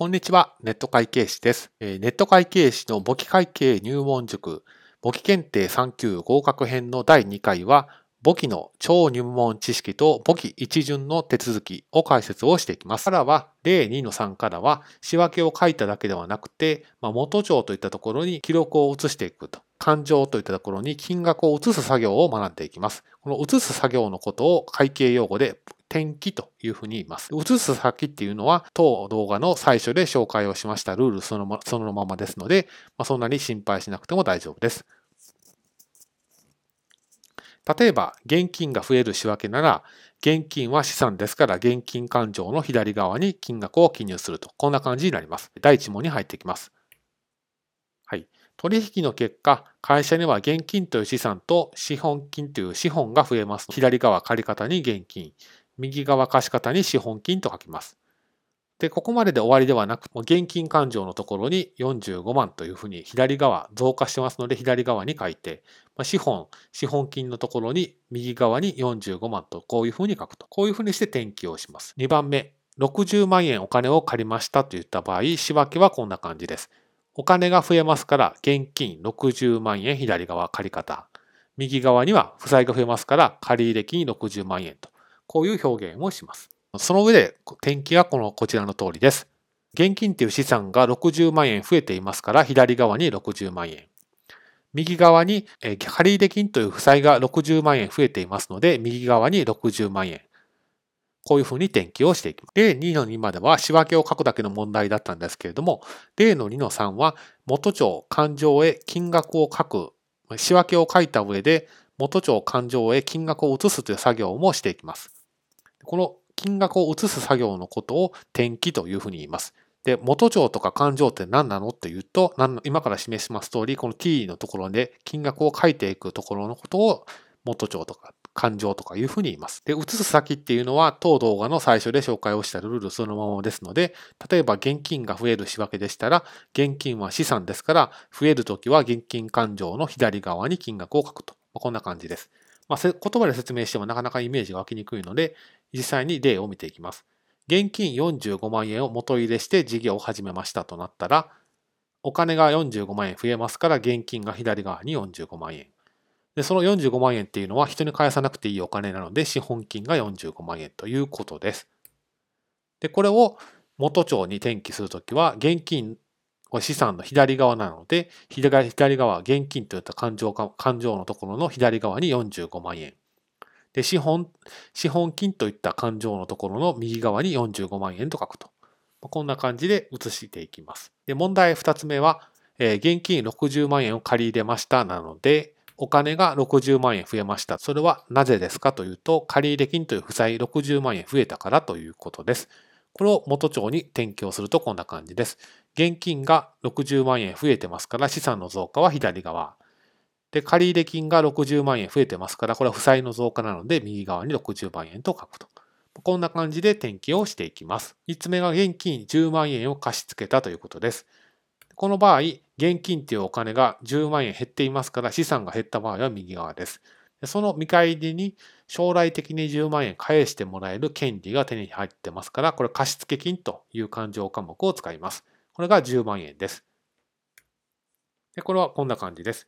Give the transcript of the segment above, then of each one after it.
こんにちは、ネット会計士です。ネット会計士の簿記会計入門塾、簿記検定3級合格編の第2回は、簿記の超入門知識と簿記一巡の手続きを解説をしていきます。からは、例2の3からは、仕分けを書いただけではなくて、まあ、元帳といったところに記録を移していくと。勘定といったところに金額を移す作業を学んでいきます。この移す作業のことを会計用語で転記というふうに言います。移す先っていうのは、当動画の最初で紹介をしましたルールそのまそのままですので、まあ、そんなに心配しなくても大丈夫です。例えば、現金が増える仕分けなら、現金は資産ですから、現金勘定の左側に金額を記入すると。こんな感じになります。第1問に入ってきます。はい。取引の結果、会社には現金という資産と資本金という資本が増えます。左側借方に現金。右側貸方に資本金と書きます。で、ここまでで終わりではなく、現金勘定のところに45万というふうに左側増加してますので左側に書いて、ま、資本、資本金のところに右側に45万とこういうふうに書くと。こういうふうにして転記をします。2番目、60万円お金を借りましたといった場合、仕分けはこんな感じです。お金が増えますから、現金60万円左側借方。右側には負債が増えますから、借入金60万円と。こういう表現をします。その上で、転記はこのこちらの通りです。現金という資産が60万円増えていますから、左側に60万円。右側に借入金という負債が60万円増えていますので、右側に60万円。こういうふうに転記をしていきます。例2の2までは仕分けを書くだけの問題だったんですけれども、例の2の3は元帳、勘定へ金額を書く、仕分けを書いた上で元帳、勘定へ金額を移すという作業もしていきます。この金額を移す作業のことを転記というふうに言います。で、元帳とか勘定って何なのっていうと、今から示します通り、この t のところで金額を書いていくところのことを元帳とか勘定とかいうふうに言います。で、移す先っていうのは当動画の最初で紹介をしたルールそのままですので、例えば現金が増える仕分けでしたら、現金は資産ですから、増えるときは現金勘定の左側に金額を書くと。こんな感じです。まあ、言葉で説明してもなかなかイメージが湧きにくいので、実際に例を見ていきます。現金45万円を元入れして事業を始めましたとなったら、お金が45万円増えますから、現金が左側に45万円。で、その45万円っていうのは人に返さなくていいお金なので、資本金が45万円ということです。で、これを元帳に転記するときは、現金資産の左側なので、左側は、現金といった勘定勘定のところの左側に45万円。で、資本、資本金といった勘定のところの右側に45万円と書くと。こんな感じで移していきます。で、問題2つ目は、えー、現金60万円を借り入れましたなので、お金が60万円増えました。それはなぜですかというと、借入金という負債60万円増えたからということです。これを元帳に転記をするとこんな感じです。現金が60万円増えてますから資産の増加は左側。で、借入金が60万円増えてますから、これは負債の増加なので右側に60万円と書くと。こんな感じで転記をしていきます。3つ目が現金10万円を貸し付けたということです。この場合、現金というお金が10万円減っていますから資産が減った場合は右側です。その見返りに将来的に10万円返してもらえる権利が手に入ってますから、これ貸付金という勘定科目を使います。これが10万円です。でこれはこんな感じです。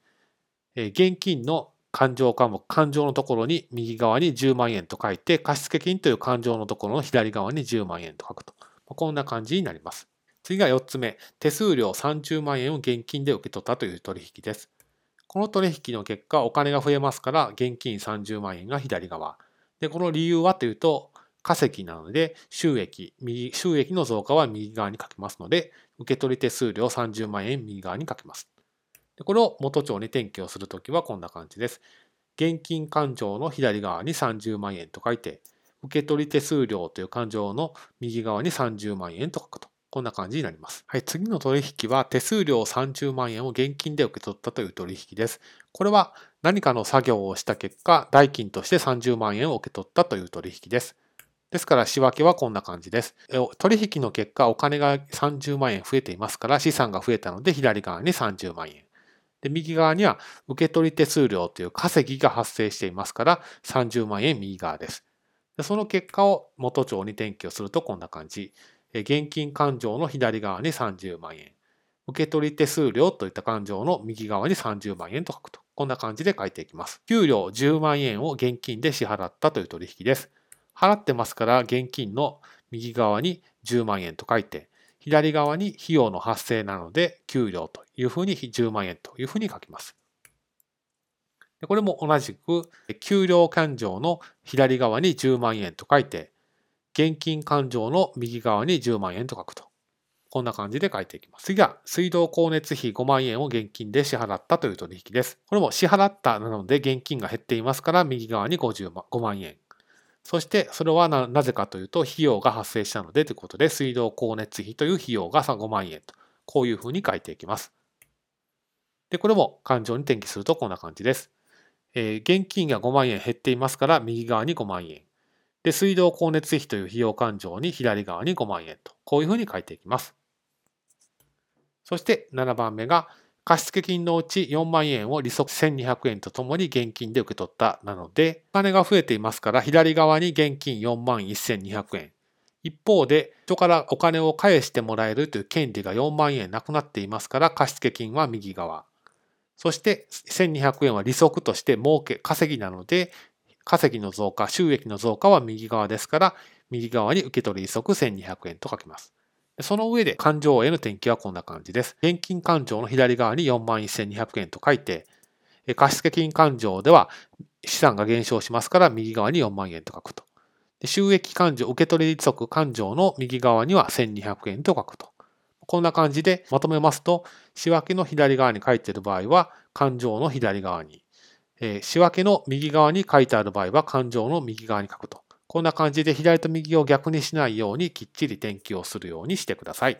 え現金の勘定科目、勘定のところに右側に10万円と書いて、貸付金という勘定のところの左側に10万円と書くと。こんな感じになります。次が4つ目、手数料30万円を現金で受け取ったという取引です。この取引の結果、お金が増えますから、現金30万円が左側。で、この理由はというと、稼ぎなので、収益、右、収益の増加は右側に書きますので、受取手数料30万円右側に書きます。これを元帳に転記をするときはこんな感じです。現金勘定の左側に30万円と書いて、受取手数料という勘定の右側に30万円と書くと。こんな感じになります。はい、次の取引は手数料30万円を現金で受け取ったという取引です。これは何かの作業をした結果、代金として30万円を受け取ったという取引です。ですから仕分けはこんな感じです。取引の結果、お金が30万円増えていますから、資産が増えたので左側に30万円。で、右側には受取手数料という稼ぎが発生していますから、30万円右側です。でその結果を元帳に転記をするとこんな感じ。現金勘定の左側に30万円。受取手数料といった勘定の右側に30万円と書くと。こんな感じで書いていきます。給料10万円を現金で支払ったという取引です。払ってますから現金の右側に10万円と書いて、左側に費用の発生なので給料というふうに10万円というふうに書きます。これも同じく給料勘定の左側に10万円と書いて、現金勘定の右側に10万円と書くと。こんな感じで書いていきます。次は、水道光熱費5万円を現金で支払ったという取引です。これも支払ったなので現金が減っていますから、右側に50万5万円。そして、それはなぜかというと、費用が発生したのでということで、水道光熱費という費用が5万円と、こういうふうに書いていきます。で、これも勘定に転記するとこんな感じです。えー、現金が5万円減っていますから、右側に5万円。で、水道光熱費という費用勘定に左側に5万円と、こういうふうに書いていきます。そして7番目が、貸付金のうち4万円を利息1200円とともに現金で受け取ったなので、お金が増えていますから左側に現金4万1200円。一方で、人からお金を返してもらえるという権利が4万円なくなっていますから貸付金は右側。そして1200円は利息として儲け、稼ぎなので、稼ぎの増加、収益の増加は右側ですから、右側に受け取り利息1200円と書きます。その上で勘定への転記はこんな感じです。現金勘定の左側に41,200円と書いて、貸付金勘定では資産が減少しますから右側に4万円と書くと。収益勘定、受取利息勘定の右側には1200円と書くと。こんな感じでまとめますと、仕分けの左側に書いている場合は、勘定の左側に、仕分けの右側に書いてある場合は、勘定の右側に書くと。こんな感じで左と右を逆にしないようにきっちり転記をするようにしてください。